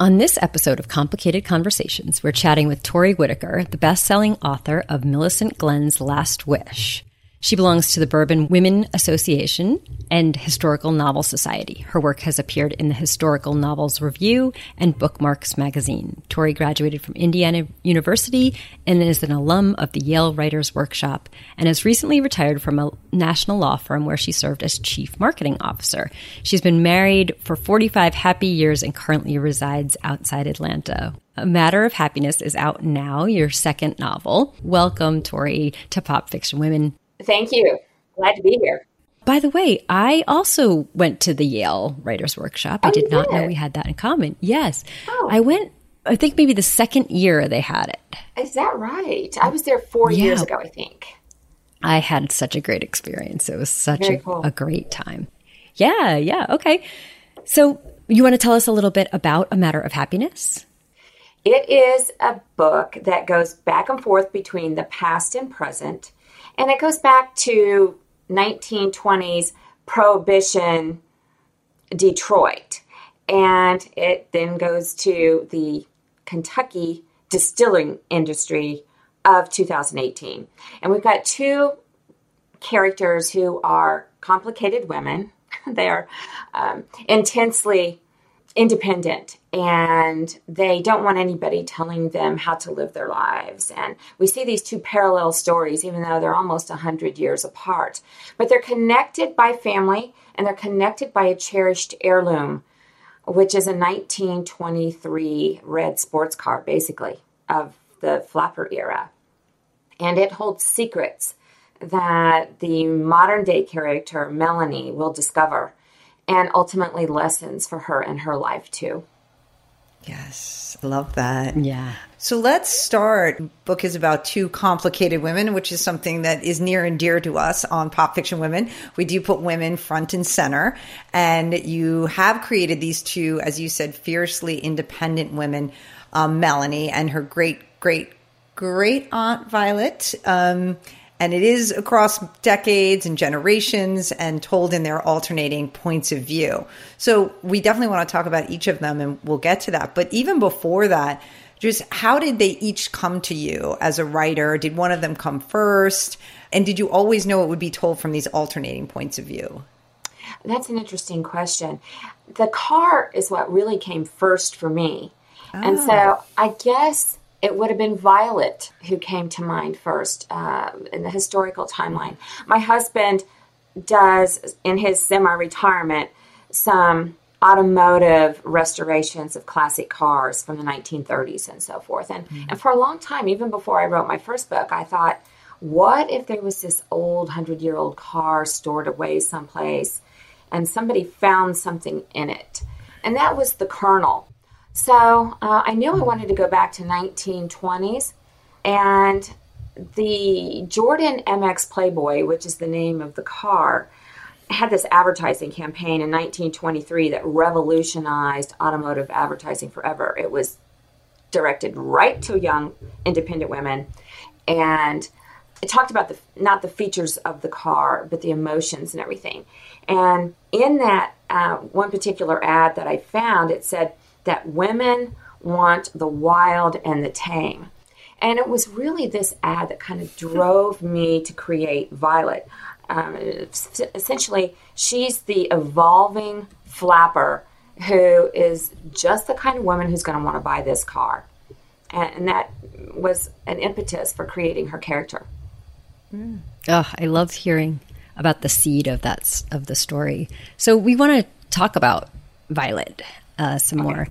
On this episode of Complicated Conversations, we're chatting with Tori Whitaker, the best selling author of Millicent Glenn's Last Wish. She belongs to the Bourbon Women Association and Historical Novel Society. Her work has appeared in the Historical Novels Review and Bookmarks magazine. Tori graduated from Indiana University and is an alum of the Yale Writers Workshop and has recently retired from a national law firm where she served as chief marketing officer. She's been married for 45 happy years and currently resides outside Atlanta. A Matter of Happiness is out now, your second novel. Welcome, Tori, to Pop Fiction Women. Thank you. Glad to be here. By the way, I also went to the Yale Writers Workshop. I Oh, did not did? know we had that in common. Yes. Oh. I went, I think maybe the second year they had it. Is that right? I was there four Yeah. years ago, I think. I had such a great experience. It was such a, cool. a great time. Yeah, yeah. Okay. So, you want to tell us a little bit about A Matter of Happiness? It is a book that goes back and forth between the past and present, and it goes back to 1920s Prohibition Detroit. And it then goes to the Kentucky distilling industry of 2018. And we've got two characters who are complicated women. they are um, intensely independent and they don't want anybody telling them how to live their lives. And we see these two parallel stories, even though they're almost 100 years apart. But they're connected by family and they're connected by a cherished heirloom, which is a 1923 red sports car, basically, of the flapper era. And it holds secrets that the modern day character, Melanie, will discover and ultimately lessons for her in her life, too. Yes, I love that. Yeah. So let's start. Book is about two complicated women, which is something that is near and dear to us on Pop Fiction Women. We do put women front and center, and you have created these two, as you said, fiercely independent women, um, Melanie and her great, great, great aunt Violet. Um, and it is across decades and generations and told in their alternating points of view. So we definitely want to talk about each of them and we'll get to that. But even before that, just how did they each come to you as a writer? Did one of them come first? And did you always know it would be told from these alternating points of view? That's an interesting question. The car is what really came first for me. And so ah. I guess it would have been Violet who came to mind first uh, in the historical timeline. My husband does, in his semi retirement, some automotive restorations of classic cars from the 1930s and so forth. And, and for a long time, even before I wrote my first book, I thought, what if there was this old 100 year old car stored away someplace and somebody found something in it? And that was the kernel. So uh, I knew I wanted to go back to 1920s, and the Jordan MX Playboy, which is the name of the car, had this advertising campaign in 1923 that revolutionized automotive advertising forever. It was directed right to young independent women, and it talked about the not the features of the car, but the emotions and everything. And in that uh, one particular ad that I found, it said that women want the wild and the tame. And it was really this ad that kind of drove me to create Violet. Um, essentially, she's the evolving flapper who is just the kind of woman who's going to want to buy this car. And, and that was an impetus for creating her character. Oh, I love hearing about the seed of that of the story. So we want to talk about Violet uh, some more.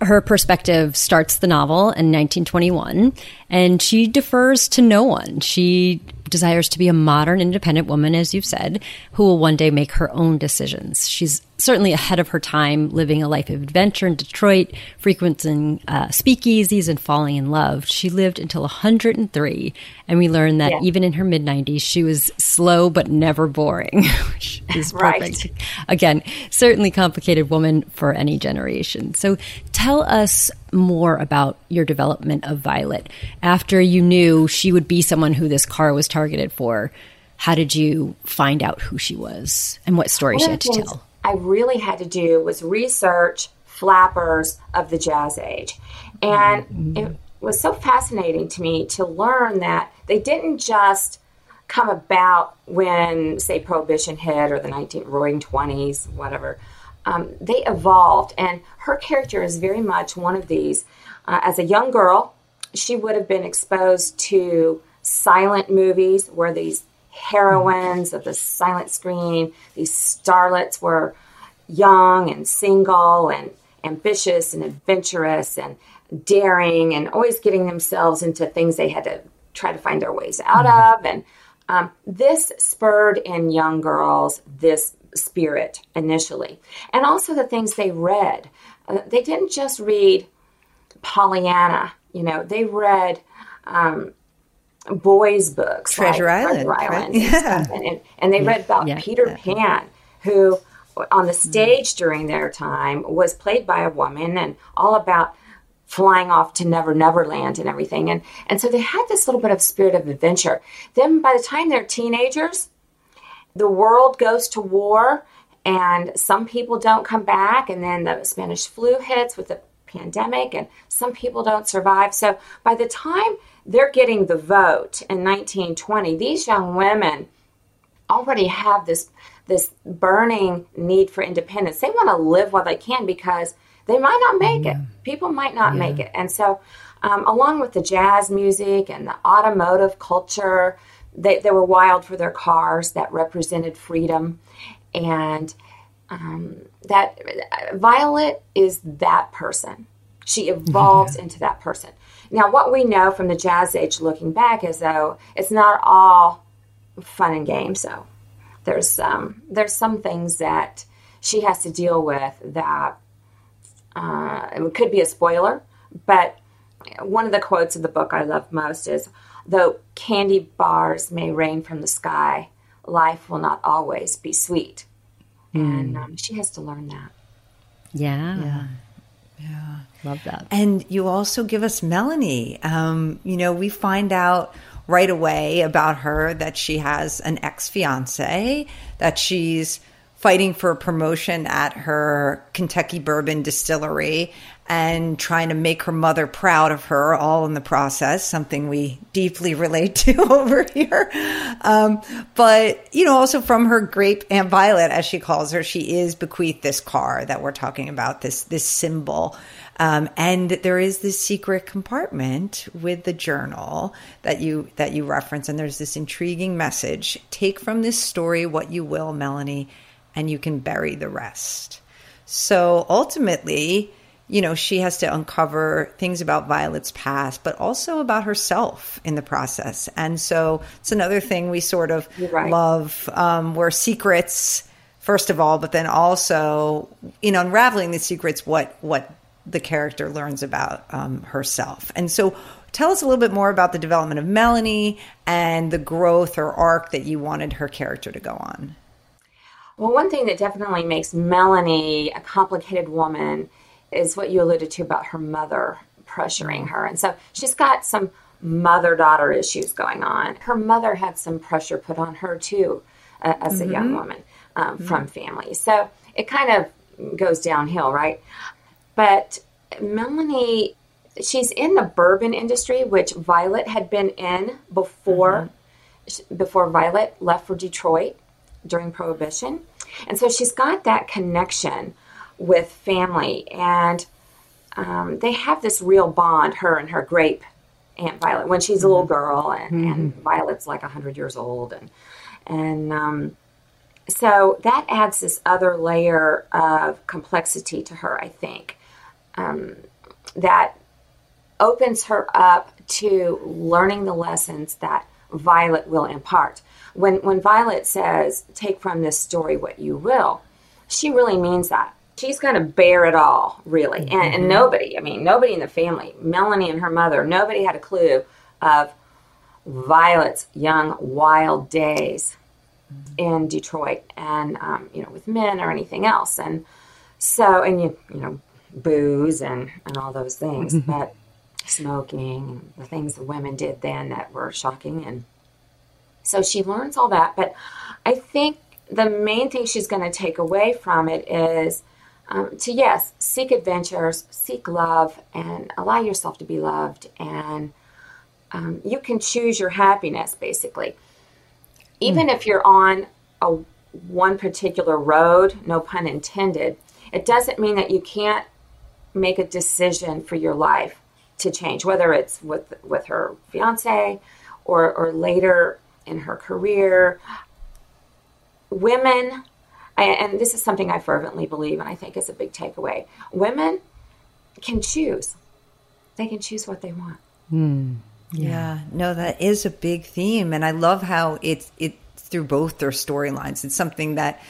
Her perspective starts the novel in 1921, and she defers to no one. She desires to be a modern, independent woman, as you've said, who will one day make her own decisions. She's certainly ahead of her time, living a life of adventure in Detroit, frequenting uh, speakeasies and falling in love. She lived until 103, and we learn that Yeah. even in her mid 90s, she was slow but never boring, which is Right. Again, certainly complicated woman for any generation. So tell us more about your development of Violet. After you knew she would be someone who this car was targeted for, how did you find out who she was and what story she had to tell? I really had to do was research, flappers of the jazz age. And mm-hmm. it was so fascinating to me to learn that they didn't just come about when, say, Prohibition hit or the 19 Roaring 20s, whatever. Um, they evolved, and her character is very much one of these. Uh, as a young girl, she would have been exposed to silent movies where these heroines of the silent screen, these starlets were young and single and ambitious and adventurous and daring and always getting themselves into things they had to try to find their ways out mm-hmm. of. And um, this spurred in young girls this spirit initially. And also the things they read. Uh, they didn't just read Pollyanna, you know, they read um, boys' books. Treasure like Island. Treasure Island. Right? Yeah. And, and, and, they read about yeah. Peter Pan, who on the stage during their time was played by a woman and all about flying off to Never Never Land and everything. And and so they had this little bit of spirit of adventure. Then by the time they're teenagers, the world goes to war and some people don't come back and then the Spanish flu hits with the pandemic and some people don't survive. So by the time they're getting the vote in 1920, these young women already have this this burning need for independence. They want to live while they can because they might not make yeah. it. People might not yeah. make it. And so, um, along with the jazz music and the automotive culture, they, they were wild for their cars that represented freedom. And um, that Violet is that person. She evolves yeah. into that person. Now, what we know from the jazz age looking back is though it's not all fun and games, So there's um, there's some things that she has to deal with that uh, it could be a spoiler, but one of the quotes of the book I love most is, "Though candy bars may rain from the sky, life will not always be sweet," mm. and um, she has to learn that. Yeah. Yeah. Yeah. Love that. And you also give us Melanie. Um, you know, we find out right away about her that she has an ex fiance, that she's fighting for a promotion at her Kentucky bourbon distillery and trying to make her mother proud of her, all in the process, something we deeply relate to over here. Um, but, you know, also from her grape and Violet, as she calls her, she is bequeathed this car that we're talking about, this, this symbol. Um, and there is this secret compartment with the journal that you that you reference, and there's this intriguing message: "Take from this story what you will, Melanie, and you can bury the rest." So ultimately, you know, she has to uncover things about Violet's past, but also about herself in the process. And so it's another thing we sort of right. love, um, where secrets, first of all, but then also in unraveling the secrets, what what the character learns about um, herself. And so, tell us a little bit more about the development of Melanie and the growth or arc that you wanted her character to go on. Well, one thing that definitely makes Melanie a complicated woman is what you alluded to about her mother pressuring her. And so she's got some mother daughter issues going on. Her mother had some pressure put on her too uh, as mm-hmm. a young mm-hmm. woman um, mm-hmm. from family. So it kind of goes downhill, right? But Melanie, she's in the bourbon industry, which Violet had been in before mm-hmm. before Violet left for Detroit during Prohibition. And so she's got that connection with family, and um, they have this real bond, her and her grape Aunt Violet, when she's a little mm-hmm. girl, and, mm-hmm. and Violet's like 100 years old. And, and um, so that adds this other layer of complexity to her, I think um, that opens her up to learning the lessons that Violet will impart. When when Violet says, "Take from this story what you will," she really means that. She's going to bear it all, really. Mm-hmm. And, and nobody, I mean, nobody in the family, Melanie and her mother, nobody had a clue of Violet's young, wild days mm-hmm. in Detroit, and um, you know, with men or anything else. And so, and you, you know, booze and, and all those things, mm-hmm. but smoking, the things the women did then that were shocking. And so she learns all that. But I think the main thing she's going to take away from it is um, to yes, seek adventures, seek love, and allow yourself to be loved. And um, you can choose your happiness, basically. Even mm. if you're on a one particular road, no pun intended, it doesn't mean that you can't make a decision for your life to change, whether it's with with her fiance or or later in her career. Women, and this is something I fervently believe, and I think is a big takeaway. Women can choose; they can choose what they want. Mm, yeah. yeah, no, that is a big theme, and I love how it's it through both their storylines. It's something that,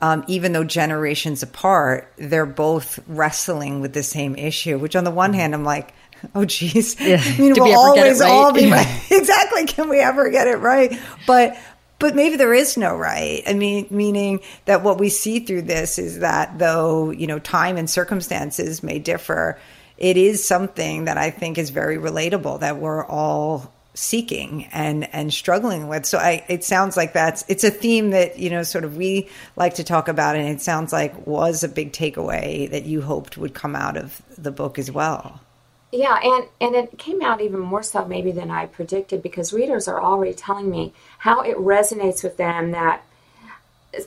um, even though generations apart, they're both wrestling with the same issue. Which, on the one hand, I'm like, oh, geez, yeah. I mean, we'll always right? all be right. exactly. Can we ever get it right? But but maybe there is no right. I mean, meaning that what we see through this is that though you know time and circumstances may differ, it is something that I think is very relatable that we're all seeking and and struggling with so i it sounds like that's it's a theme that you know sort of we like to talk about and it sounds like was a big takeaway that you hoped would come out of the book as well yeah and and it came out even more so maybe than i predicted because readers are already telling me how it resonates with them that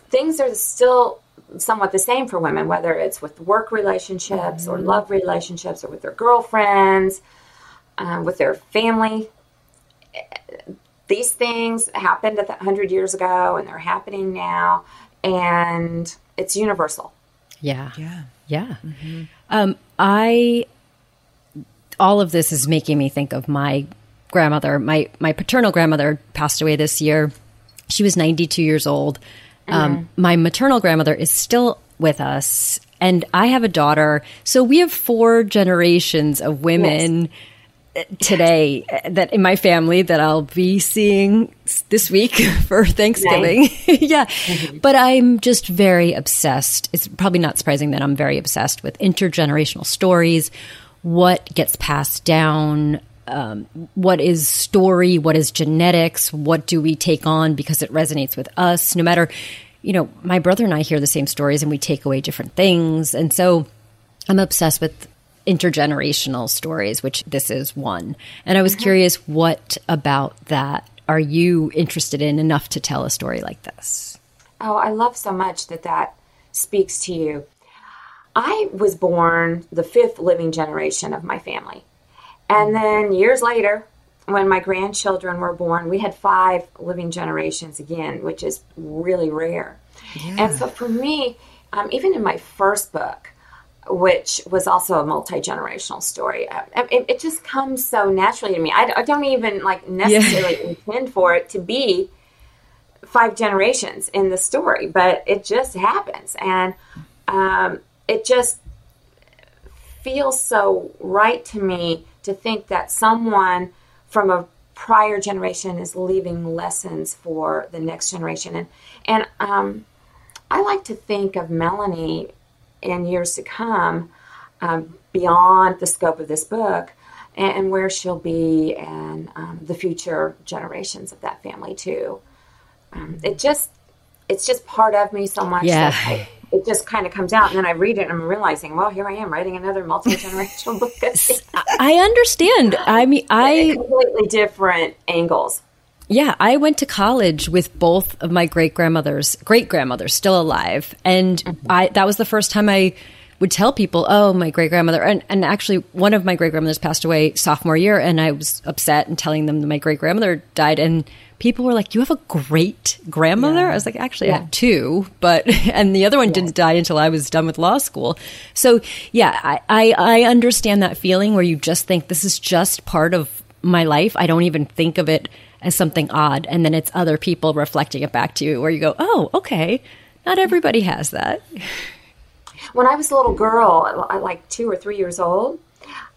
things are still somewhat the same for women whether it's with work relationships mm-hmm. or love relationships or with their girlfriends uh, with their family. These things happened a hundred years ago and they're happening now and it's universal. Yeah. Yeah. Yeah. Mm-hmm. um, i all of this is making me think of my grandmother my my paternal grandmother passed away this year she was 92 years old um, mm-hmm. my maternal grandmother is still with us and i have a daughter so we have four generations of women yes today that in my family that I'll be seeing this week for Thanksgiving. Nice. yeah. Mm-hmm. But I'm just very obsessed. It's probably not surprising that I'm very obsessed with intergenerational stories, what gets passed down, um, what is story, what is genetics, what do we take on because it resonates with us, no matter, you know, my brother and I hear the same stories and we take away different things. And so I'm obsessed with intergenerational stories, which this is one. And I was mm-hmm. curious, what about that are you interested in enough to tell a story like this? Oh, I love so much that that speaks to you. I was born the fifth living generation of my family. And then years later, when my grandchildren were born, we had five living generations again, which is really rare. Yeah. And so for me, um, even in my first book, which was also a multi-generational story it, it, just comes so naturally to me I, I don't even like necessarily yeah. intend for it to be five generations in the story but it just happens and um, it just feels so right to me to think that someone from a prior generation is leaving lessons for the next generation and and um, I like to think of Melanie in years to come um, beyond the scope of this book and, and where she'll be and um, the future generations of that family too um, it just it's just part of me so much yeah. It just kind of comes out and then I read it and I'm realizing, well, here I am writing another multi-generational book. I understand. I mean, I completely different angles. Yeah, I went to college with both of my great grandmothers, great grandmothers still alive, and mm-hmm. I that was the first time I would tell people, "Oh, my great grandmother," and and actually one of my great grandmothers passed away sophomore year, and I was upset and telling them that my great grandmother died, and people were like, "You have a great grandmother?" Yeah. I was like, "Actually, yeah. I have two, but and the other one yeah. didn't die until I was done with law school." So yeah, I, I I understand that feeling where you just think this is just part of my life. I don't even think of it as something odd. And then it's other people reflecting it back to you where you go, oh, okay, not everybody has that. When I was a little girl, like two or three years old,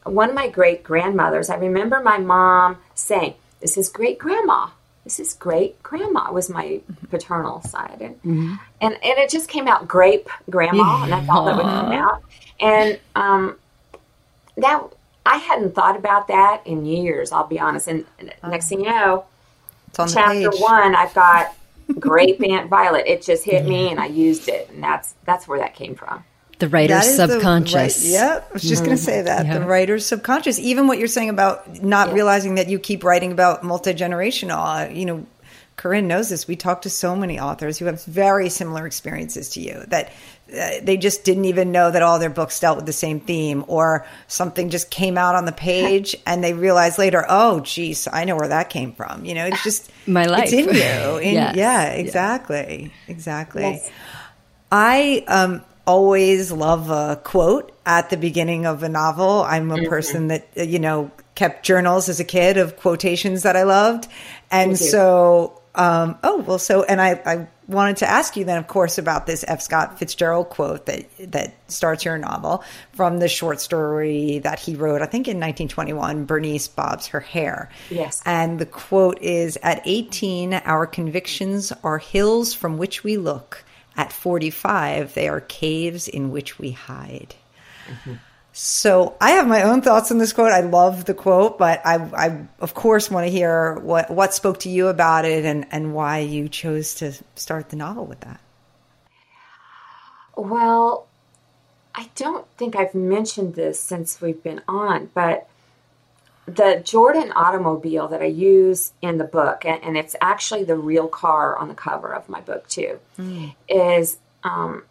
one of my great grandmothers, I remember my mom saying, This is great grandma. This is great grandma, was my paternal side. And, mm-hmm. and, and it just came out grape grandma, yeah. and i thought that would come out. And um, that I hadn't thought about that in years, I'll be honest. And next thing you know, chapter one, I've got Grape Aunt Violet. It just hit me and I used it. And that's that's where that came from. The writer's That is the subconscious. right- yep, I was just going to say that. Yeah. The writer's subconscious. Even what you're saying about not realizing that you keep writing about multi generational, uh, you know, Corinne knows this. We talk to so many authors who have very similar experiences to you that uh, they just didn't even know that all their books dealt with the same theme or something just came out on the page and they realized later, oh, geez, I know where that came from. You know, it's just My life. It's in you. In, Yes. Yeah, exactly. Exactly. Yes. I um, always love a quote at the beginning of a novel. I'm a person that, you know, kept journals as a kid of quotations that I loved. And so, um, oh, well, so, and I, I wanted to ask you then, of course, about this F. Scott Fitzgerald quote that, that starts your novel from the short story that he wrote, I think in 1921, Bernice Bobs Her Hair. Yes. And the quote is At 18, our convictions are hills from which we look. At 45, they are caves in which we hide. Mm-hmm. So I have my own thoughts on this quote. I love the quote, but I, I of course want to hear what, what spoke to you about it and, and why you chose to start the novel with that. Well, I don't think I've mentioned this since we've been on, but the Jordan automobile that I use in the book, and, and it's actually the real car on the cover of my book too, is um,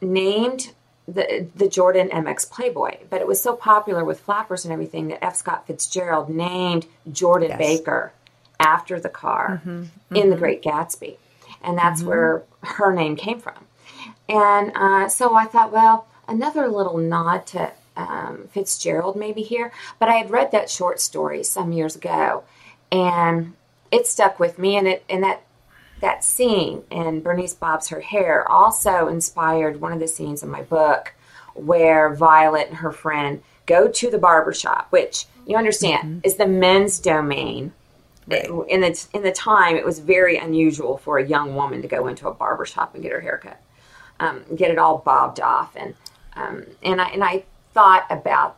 named the the Jordan MX Playboy. But it was so popular with flappers and everything that F. Scott Fitzgerald named Jordan Yes. Baker after the car in The Great Gatsby, and that's where her name came from. And uh, so I thought, well, another little nod to um, Fitzgerald maybe here. But I had read that short story some years ago, and it stuck with me. And it and that that scene in Bernice Bobs Her Hair also inspired one of the scenes in my book where Violet and her friend go to the barber shop, which you understand is the men's domain. Right. In the in the time, it was very unusual for a young woman to go into a barber shop and get her hair cut um, get it all bobbed off and um, and I and I thought about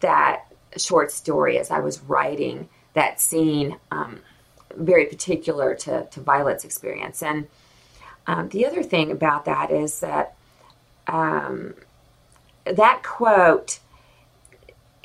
that short story as I was writing that scene, um, very particular to, to Violet's experience. And um, the other thing about that is that um, that quote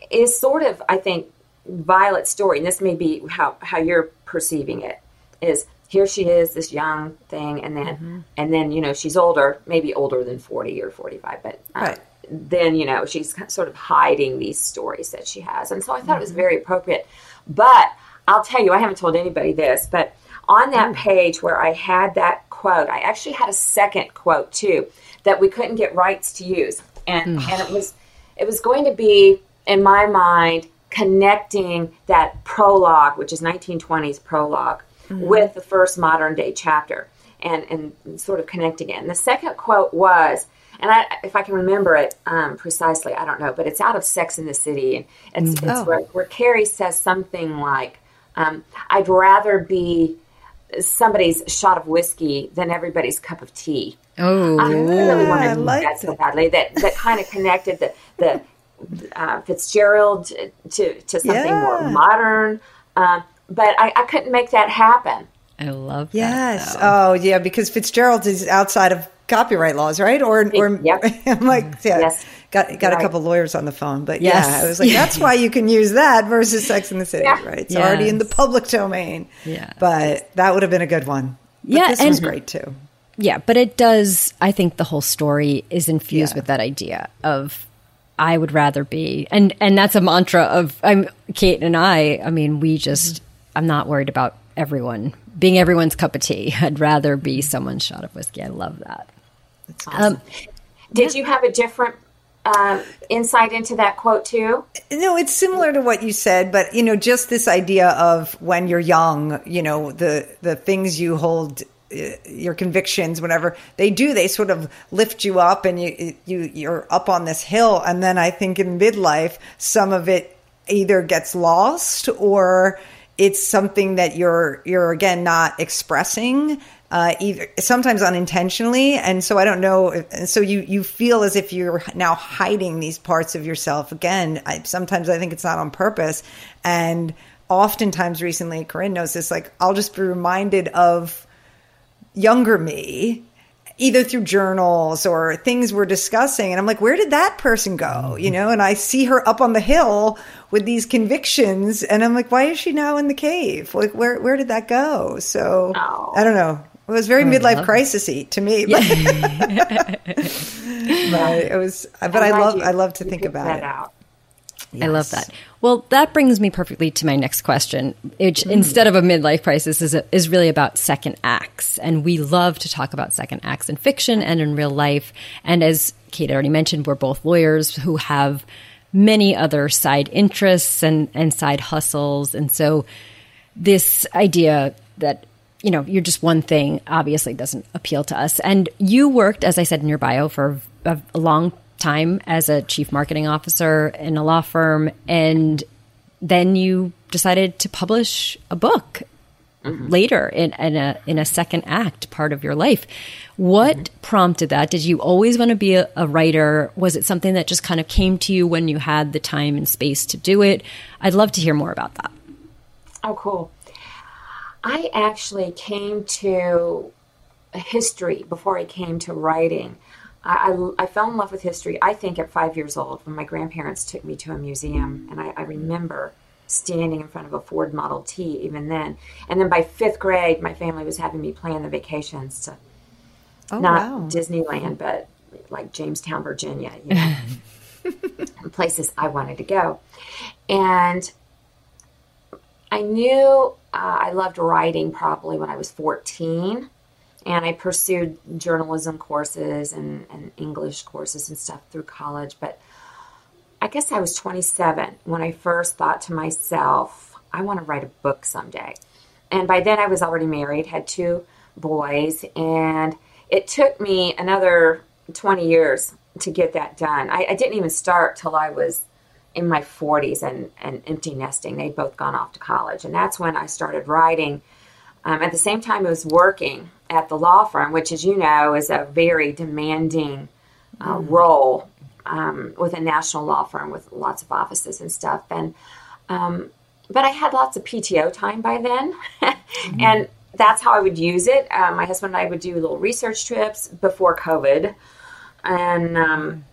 is sort of, I think, Violet's story, and this may be how, how you're perceiving it, is here she is, this young thing, and then and then you know she's older, maybe older than forty or forty five, but um, Right. Then you know she's sort of hiding these stories that she has, and so I thought it was mm-hmm. very appropriate. But I'll tell you, I haven't told anybody this, but on that mm. page where I had that quote, I actually had a second quote too that we couldn't get rights to use, and mm. and it was it was going to be in my mind connecting that prologue, which is 1920s prologue, mm-hmm. with the first modern day chapter, and and sort of connecting it. And the second quote was. And I, if I can remember it um, precisely, I don't know, but it's out of Sex in the City, and it's, it's Oh. where, where Carrie says something like, um, "I'd rather be somebody's shot of whiskey than everybody's cup of tea." Oh, I really wanted I to like do that so badly. That that kind of connected the the uh, Fitzgerald to to something more modern, um, but I, I couldn't make that happen. I love that. Yes. Oh, yeah, because Fitzgerald is outside of copyright laws, right? Or, or Yep. I'm like, mm-hmm. yeah, Yes. got got a Right. couple lawyers on the phone, but Yes. yeah, I was like, that's why you can use that versus Sex in the City, Yeah. right? It's already in the public domain. Yeah. but that would have been a good one. But Yeah, this was great too. Yeah, but it does. I think the whole story is infused Yeah. with that idea of I would rather be, and and that's a mantra of I'm Kate and I. I mean, we mm-hmm. just I'm not worried about everyone being everyone's cup of tea. I'd rather be mm-hmm. someone's shot of whiskey. I love that. Um, Did you have a different um, insight into that quote too? No, it's similar to what you said, but you know, just this idea of when you're young, you know, the the things you hold uh, your convictions whatever they do they sort of lift you up and you you you're up on this hill. And then i think in midlife some of it either gets lost or it's something that you're you're again not expressing uh, either sometimes unintentionally and so i don't know if, and so you you feel as if you're now hiding these parts of yourself again I, sometimes i think it's not on purpose and oftentimes recently corinne knows this like i'll just be reminded of younger me either through journals or things we're discussing. And I'm like, where did that person go? You know, and I see her up on the hill with these convictions. And I'm like, why is she now in the cave? Like, where, where did that go? So oh. I don't know. It was very midlife crisisy to me. But, yeah. but it was, but I love, I love to think about it. Out. Yes. I love that. Well, that brings me perfectly to my next question, which mm. instead of a midlife crisis is, a, is really about second acts. And we love to talk about second acts in fiction and in real life. And as Kate already mentioned, we're both lawyers who have many other side interests and, and side hustles. And so this idea that you know, you're just one thing obviously doesn't appeal to us. And you worked, as I said in your bio, for a, a long time as a chief marketing officer in a law firm, and then you decided to publish a book mm-hmm. later in, in, a in a second act part of your life. What mm-hmm. prompted that? Did you always want to be a, a, writer? Was it something that just kind of came to you when you had the time and space to do it? I'd love to hear more about that. Oh, cool. I actually came to history before I came to writing. I, I, I, fell in love with history, I think, at five years old when my grandparents took me to a museum. And I, I remember standing in front of a Ford Model T even then. And then by fifth grade, my family was having me plan the vacations to oh, not wow. Disneyland, but like Jamestown, Virginia, you know, places I wanted to go. And I knew uh, I loved writing probably when I was 14 and I pursued journalism courses and, and English courses and stuff through college. But I guess I was 27 when I first thought to myself, I want to write a book someday. And by then I was already married, had two boys, and it took me another 20 years to get that done. I, I didn't even start till I was in my 40s and, and empty nesting. They'd both gone off to college. And that's when I started writing. Um, at the same time, I was working at the law firm, which, as you know, is a very demanding uh, mm. role um, with a national law firm with lots of offices and stuff. And um, but I had lots of PTO time by then, mm. and that's how I would use it. Um, my husband and I would do little research trips before COVID, and um,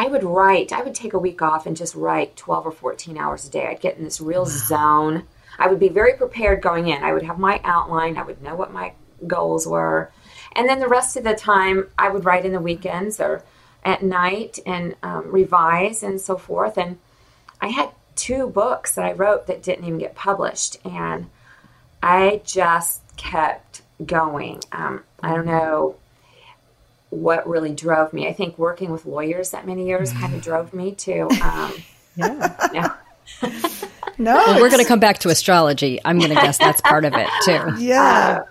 I would write. I would take a week off and just write twelve or fourteen hours a day. I'd get in this real wow. zone I would be very prepared going in. I would have my outline, I would know what my goals were. And then the rest of the time, I would write in the weekends or at night and um, revise and so forth. And I had two books that I wrote that didn't even get published. And I just kept going. Um, I don't know what really drove me. I think working with lawyers that many years kind of drove me to. Um, yeah. No, well, we're going to come back to astrology. I'm going to guess that's part of it too. Yeah. Uh,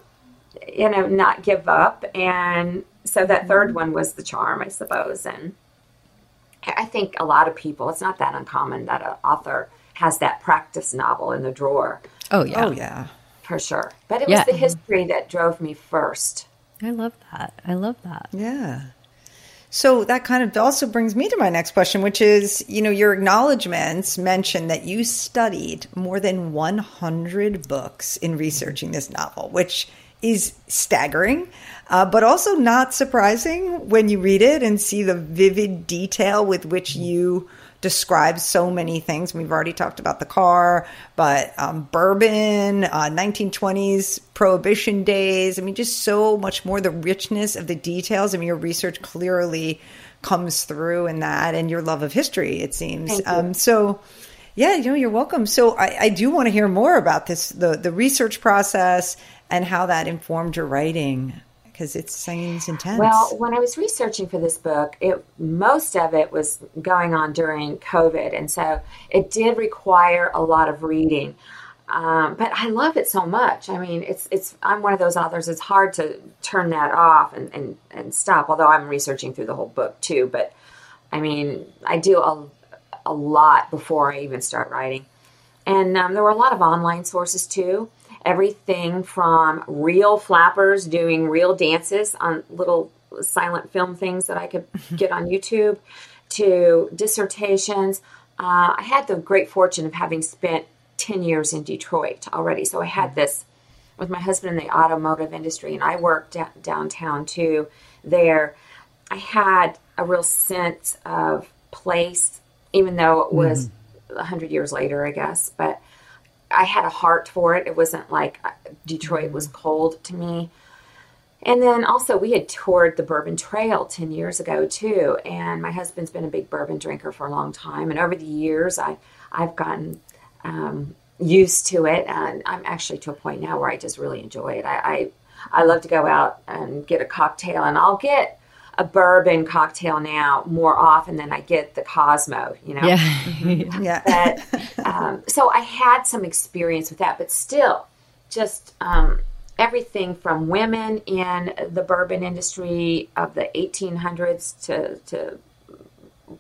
you know, not give up. And so that third one was the charm, I suppose. And I think a lot of people, it's not that uncommon that an author has that practice novel in the drawer. Oh, yeah. Oh, yeah. For sure. But it was the history that drove me first. I love that. I love that. Yeah. So that kind of also brings me to my next question, which is, you know, your acknowledgments mention that you studied more than 100 books in researching this novel, which is staggering, uh, but also not surprising when you read it and see the vivid detail with which you describes so many things. We've already talked about the car, but um, bourbon, uh, 1920s prohibition days. I mean, just so much more. The richness of the details. I mean, your research clearly comes through in that, and your love of history. It seems. Um, so. Yeah, you know, you're welcome. So I, I do want to hear more about this, the the research process and how that informed your writing because it seems intense. Well, when I was researching for this book, it most of it was going on during COVID, and so it did require a lot of reading. Um, but I love it so much. I mean, it's it's I'm one of those authors. It's hard to turn that off and and, and stop. Although I'm researching through the whole book too, but I mean, I do a a lot before I even start writing. And um, there were a lot of online sources too everything from real flappers doing real dances on little silent film things that I could get on YouTube to dissertations. Uh, I had the great fortune of having spent 10 years in Detroit already. So I had this with my husband in the automotive industry, and I worked da- downtown too. There, I had a real sense of place, even though it was mm-hmm. a mm-hmm. hundred years later, I guess. But I had a heart for it. It wasn't like uh, Detroit was cold to me. And then also, we had toured the Bourbon Trail 10 years ago, too. And my husband's been a big bourbon drinker for a long time. And over the years, I, I've gotten um, used to it. And I'm actually to a point now where I just really enjoy it. I, I, I love to go out and get a cocktail, and I'll get a bourbon cocktail now more often than I get the Cosmo, you know? Yeah. Mm-hmm. yeah. But, um, so I had some experience with that, but still, just um, everything from women in the bourbon industry of the 1800s to, to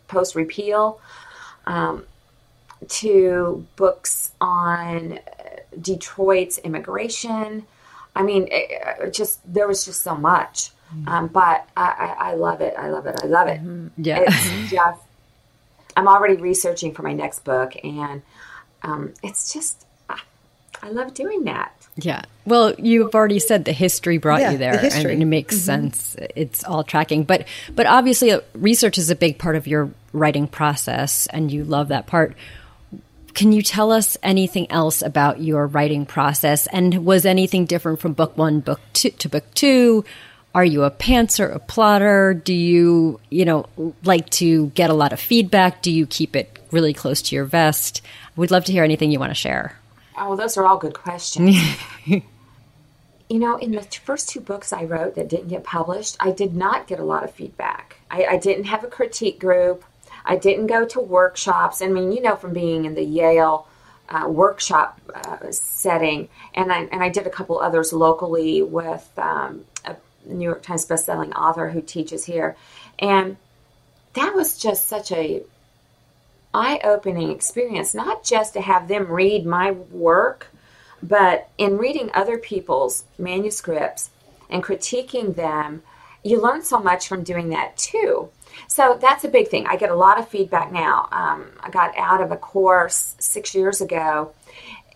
post repeal um, to books on Detroit's immigration. I mean, it, just there was just so much. Mm-hmm. Um, but I, I, I, love it. I love it. I love it. Mm-hmm. Yeah. It's just, I'm already researching for my next book, and um, it's just, I love doing that. Yeah. Well, you've already said the history brought yeah, you there, the and it makes mm-hmm. sense. It's all tracking, but but obviously, uh, research is a big part of your writing process, and you love that part. Can you tell us anything else about your writing process? And was anything different from book one, book two to book two? Are you a pantser, a plotter? Do you, you know, like to get a lot of feedback? Do you keep it really close to your vest? We'd love to hear anything you want to share. Oh, those are all good questions. you know, in the first two books I wrote that didn't get published, I did not get a lot of feedback. I, I didn't have a critique group. I didn't go to workshops. I mean, you know, from being in the Yale uh, workshop uh, setting, and I and I did a couple others locally with um, New York Times bestselling author who teaches here, and that was just such a eye opening experience, not just to have them read my work, but in reading other people's manuscripts and critiquing them, you learn so much from doing that too. So that's a big thing. I get a lot of feedback now. Um, I got out of a course six years ago,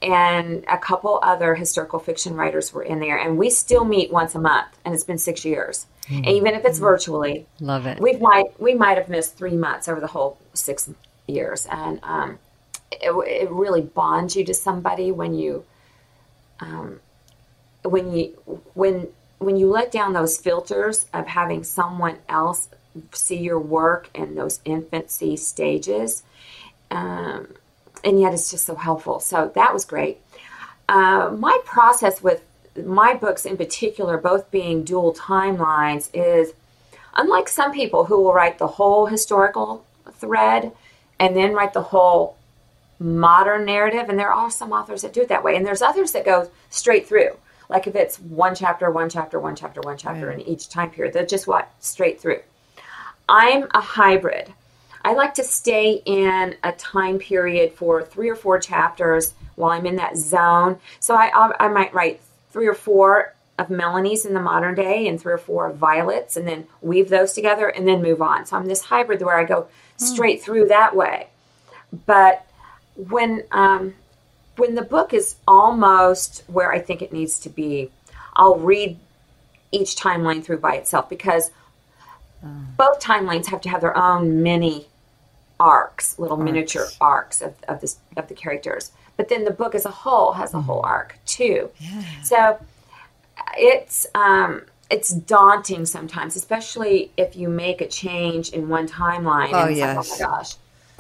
and a couple other historical fiction writers were in there, and we still meet once a month, and it's been six years. Mm-hmm. even if it's virtually, love it. We might we might have missed three months over the whole six years, and um, it, it, really bonds you to somebody when you um, when you when when you let down those filters of having someone else see your work in those infancy stages, um, and yet it's just so helpful. So that was great. Uh, my process with my books in particular, both being dual timelines, is unlike some people who will write the whole historical thread and then write the whole modern narrative. And there are some authors that do it that way. And there's others that go straight through. Like if it's one chapter, one chapter, one chapter, one chapter right. in each time period, they're just what? Straight through. I'm a hybrid. I like to stay in a time period for three or four chapters while I'm in that zone. So I, I, I might write three or four of Melanie's in the modern day and three or four of Violet's and then weave those together and then move on. So I'm this hybrid where I go Hmm. straight through that way. But when um, when the book is almost where I think it needs to be, I'll read each timeline through by itself because mm. both timelines have to have their own mini arcs, little arcs. miniature arcs of, of this of the characters. But then the book as a whole has a whole hmm. arc too. Yeah. So it's um, it's daunting sometimes, especially if you make a change in one timeline. Oh, yes. Like, oh my gosh.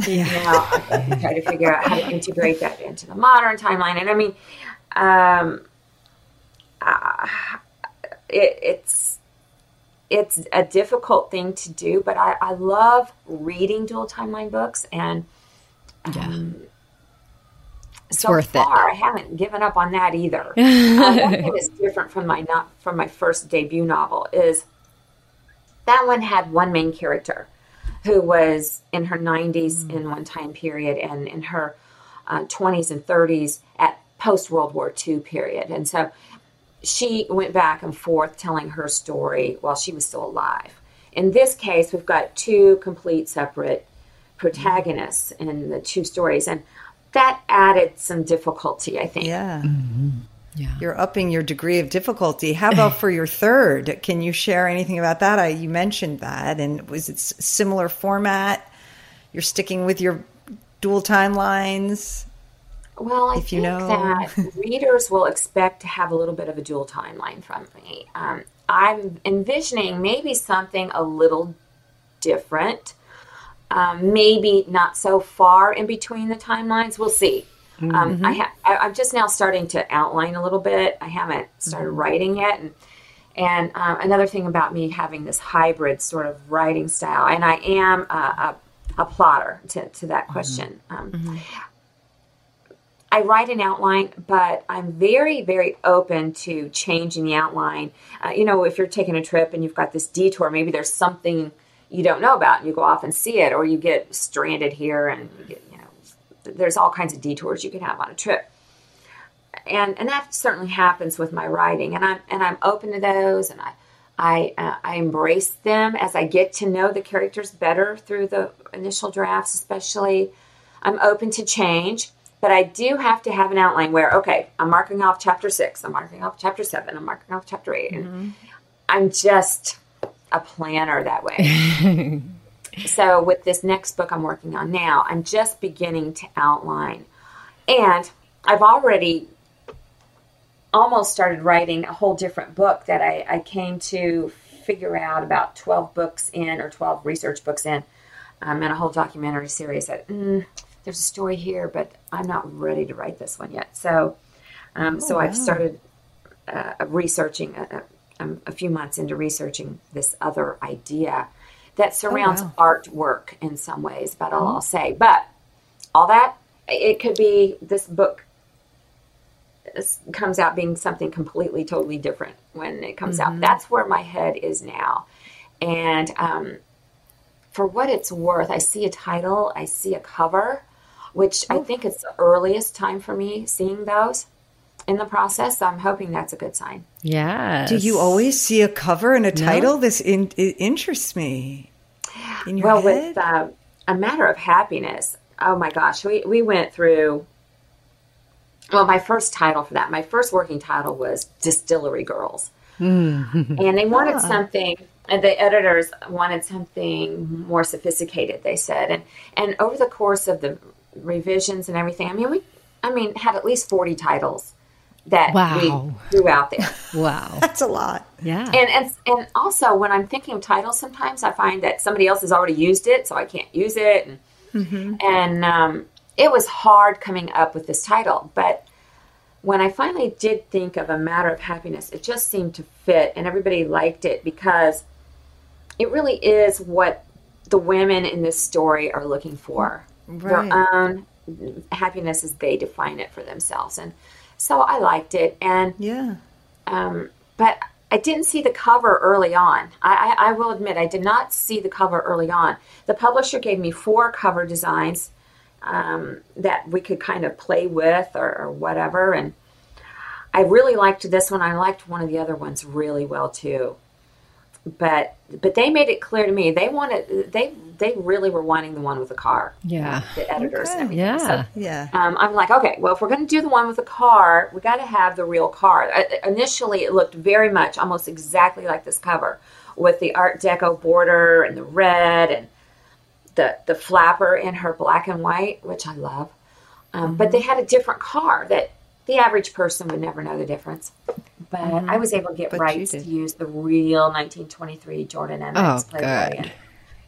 Yeah. You know, try to figure out how to integrate that into the modern timeline. And I mean, um, uh, it, it's it's a difficult thing to do, but I, I love reading dual timeline books and um, yeah it's so worth far, it. I haven't given up on that either. uh, one thing that's different from my not from my first debut novel is that one had one main character who was in her 90s mm. in one time period and in her uh, 20s and 30s at post World War II period, and so she went back and forth telling her story while she was still alive. In this case, we've got two complete separate protagonists in the two stories, and that added some difficulty, I think. Yeah. Mm-hmm. Yeah. You're upping your degree of difficulty. How about for your third? Can you share anything about that? I, you mentioned that, and was it similar format? You're sticking with your dual timelines. Well, I If you think know. that readers will expect to have a little bit of a dual timeline from me. Um, I'm envisioning maybe something a little different, um, maybe not so far in between the timelines. We'll see. Um, I ha- I, I'm just now starting to outline a little bit. I haven't started writing yet, and and um, another thing about me having this hybrid sort of writing style, and I am a, a, a plotter to, to that question. Um, I write an outline, but I'm very, very open to changing the outline. Uh, you know, if you're taking a trip and you've got this detour, maybe there's something you don't know about, and you go off and see it, or you get stranded here, and you get, you know, there's all kinds of detours you can have on a trip. And and that certainly happens with my writing, and I'm and I'm open to those, and I. I, uh, I embrace them as I get to know the characters better through the initial drafts, especially. I'm open to change, but I do have to have an outline where, okay, I'm marking off chapter six, I'm marking off chapter seven, I'm marking off chapter 8 and I'm just a planner that way. so with this next book I'm working on now, I'm just beginning to outline. And I've already almost started writing a whole different book that I, I came to figure out about 12 books in or 12 research books in um, and a whole documentary series that mm, there's a story here, but I'm not ready to write this one yet. So, um, so I've started uh, researching uh, um, a few months into researching this other idea that surrounds wow. artwork in some ways. About all I'll say, but all that it could be this book comes out being something completely, totally different when it comes out. That's where my head is now, and um, for what it's worth, I see a title, I see a cover, which I think it's the earliest time for me seeing those in the process. So I'm hoping that's a good sign. Yeah. Do you always see a cover and a title? This in, it interests me. In your Well, head? with uh, a matter of happiness, oh my gosh, we, we went through. Well, my first title for that, my first working title was Distillery Girls. and they wanted something, and the editors wanted something more sophisticated, they said. And, and over the course of the revisions and everything, I mean, we, I mean, had at least 40 titles that Wow. we threw out there. Wow. That's a lot. Yeah. And, and and also when I'm thinking of titles, sometimes I find that somebody else has already used it, so I can't use it. And, and um, it was hard coming up with this title, but when I finally did think of a matter of happiness, it just seemed to fit, and everybody liked it because it really is what the women in this story are looking for Right. their own happiness as they define it for themselves, and so I liked it. And Yeah. um, but I didn't see the cover early on. I, I, I will admit I did not see the cover early on. The publisher gave me four cover designs um, that we could kind of play with or, or whatever, and I really liked this one. I liked one of the other ones really well too. But but they made it clear to me they wanted they they really were wanting the one with the car. Yeah. the editors and Okay. everything. So Yeah. Yeah. um, I'm like, okay, well, if we're going to do the one with the car, we got to have the real car. Uh, initially, it looked very much, almost exactly like this cover, with the Art Deco border and the red and the the flapper in her black and white, which I love. Um, But they had a different car that the average person would never know the difference. But I mm-hmm. was able to get But rights to use the real 1923 Jordan MX Oh, Playboy. good.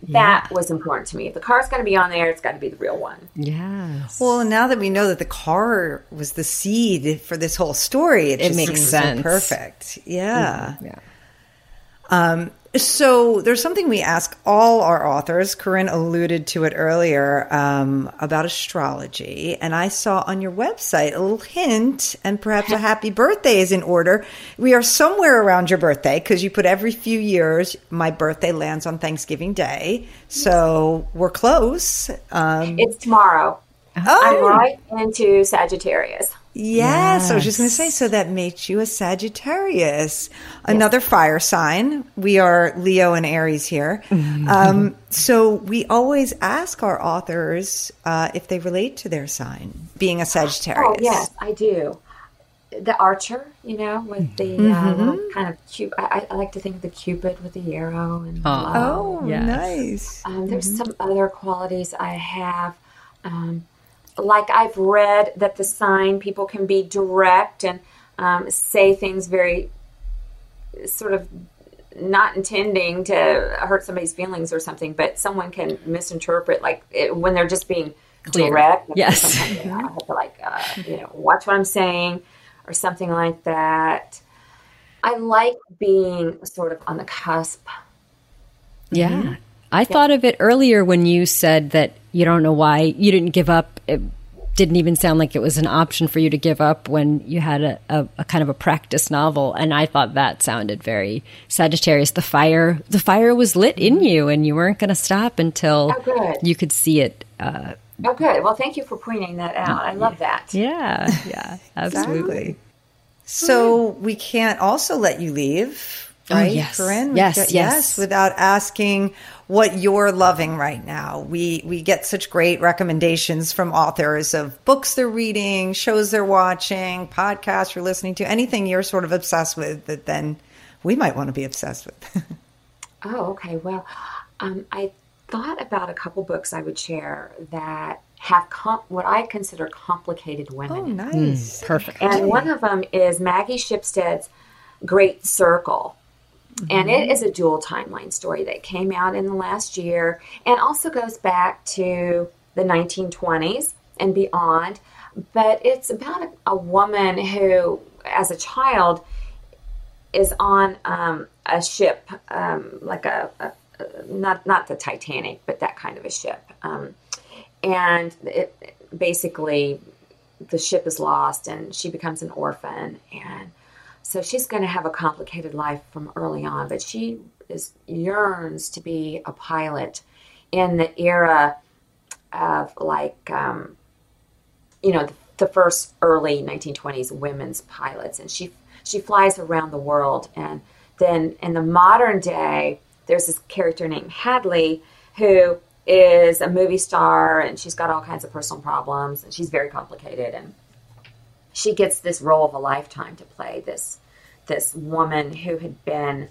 And that was important to me. If the car's going to be on there, it's got to be the real one. Yes. Well, now that we know that the car was the seed for this whole story, it, just makes seems sense. So perfect. Yeah. Mm-hmm. yeah. Um, So there's something we ask all our authors. Corinne alluded to it earlier um, about astrology, and I saw on your website a little hint, and perhaps a happy birthday is in order. We are somewhere around your birthday because you put every few years. My birthday lands on Thanksgiving Day, so we're close. Um, It's tomorrow. I'm oh, right into Sagittarius. Yes, I was just going to say, so that makes you a Sagittarius, another fire sign. We are Leo and Aries here. Um, so we always ask our authors uh, if they relate to their sign, being a Sagittarius. Oh, yes, I do. the archer, you know, with the uh, kind of cute. I, I like to think of the cupid with the arrow and bow. Oh, Yes. nice. Um, there's some other qualities I have. Um, like I've read that the sign people can be direct and um, say things very sort of not intending to hurt somebody's feelings or something, but someone can misinterpret like it, when they're just being Clear. direct. Yes. You know, I have to like uh, you know watch what I'm saying or something like that. I like being sort of on the cusp. Yeah. I thought of it earlier when you said that you don't know why you didn't give up. It didn't even sound like it was an option for you to give up when you had a, a, a kind of a practice novel. And I thought that sounded very Sagittarius. The fire, the fire was lit in you, and you weren't going to stop until Oh, you could see it. Uh, Oh, good. Well, thank you for pointing that out. I love that. yeah, yeah, absolutely. So we can't also let you leave, Oh, right, yes. Corinne? We Yes, got- yes. without asking what you're loving right now. We we get such great recommendations from authors of books they're reading, shows they're watching, podcasts you're listening to, anything you're sort of obsessed with that then we might want to be obsessed with. Oh, okay. Well, um, I thought about a couple books I would share that have com- what I consider complicated women. oh, in nice. Perfect. And one of them is Maggie Shipstead's Great Circle. And it is a dual timeline story that came out in the last year and also goes back to the 1920s and beyond. But it's about a, a woman who, as a child, is on um, a ship, um, like a, a, a not not the Titanic, but that kind of a ship. Um, and it basically the ship is lost, and she becomes an orphan, and so she's going to have a complicated life from early on. But she is yearns to be a pilot in the era of like um, you know the, the first early 1920s women's pilots and she she flies around the world and then in the modern day there's this character named hadley who is a movie star and she's got all kinds of personal problems and she's very complicated and she gets this role of a lifetime to play this this woman who had been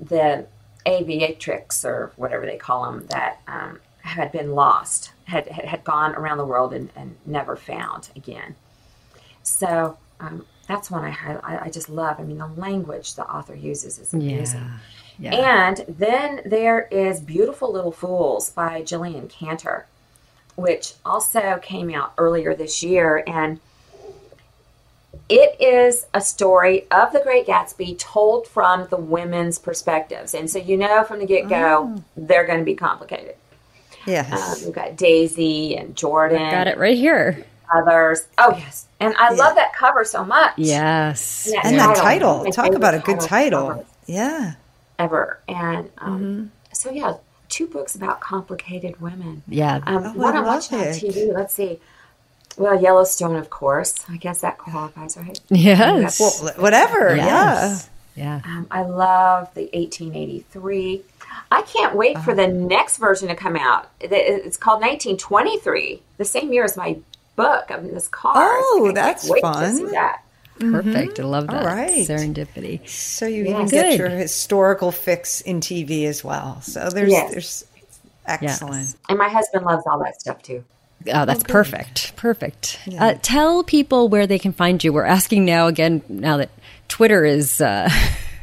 the aviatrix or whatever they call them that um, had been lost, had, had, had gone around the world and, and never found again. So um, that's one I, I I just love. I mean, the language the author uses is amazing. Yeah. And then there is Beautiful Little Fools by Jillian Cantor, which also came out earlier this year. And it is a story of the Great Gatsby told from the women's perspectives. And so you know from the get go, they're going to be complicated. Yes. Um, we've got Daisy and Jordan, Got it right here. others. Oh, yes. And I love that cover so much. Yes. Yeah. and Yeah. that title. title. Talk about a good title. Yeah. Ever. And um, so, yeah, two books about complicated women. Yeah. Um, Oh, what I I'm love watching on it. TV, let's see. Well, Yellowstone, of course. I guess that qualifies, right? yes. Well, whatever. yes. Yeah. Um, I love the 1883. I can't wait for the next version to come out. It's called 1923, the same year as my book of this car. Oh, I can't that's wait To fun. see that. Perfect. I love that. All right. Serendipity. So you Yeah. even get Good. your historical fix in TV as well. So there's Yes. there's excellent. And my husband loves all that stuff too. Oh, that's perfect. Perfect. Uh, tell people where they can find you. We're asking now again, now that Twitter is uh,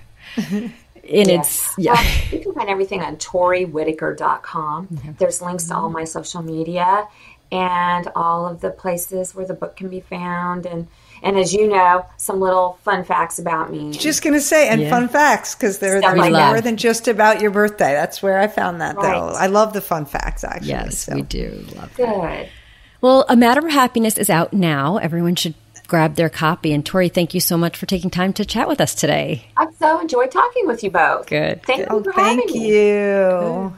in its. Yeah. Well, you can find everything on ToriWhitaker.com. There's links to all my social media and all of the places where the book can be found. And, and as you know, some little fun facts about me. Just gonna say, and Yeah. fun facts because there, Stuff there's like more that. than just about your birthday. That's where I found that though. I love the fun facts actually. Yes, so. we do. Love that. Good. Well, A Matter of Happiness is out now. Everyone should grab their copy. And Tori, thank you so much for taking time to chat with us today. I've so enjoyed talking with you both. Good, Thank good. you Oh, for thank having me. you.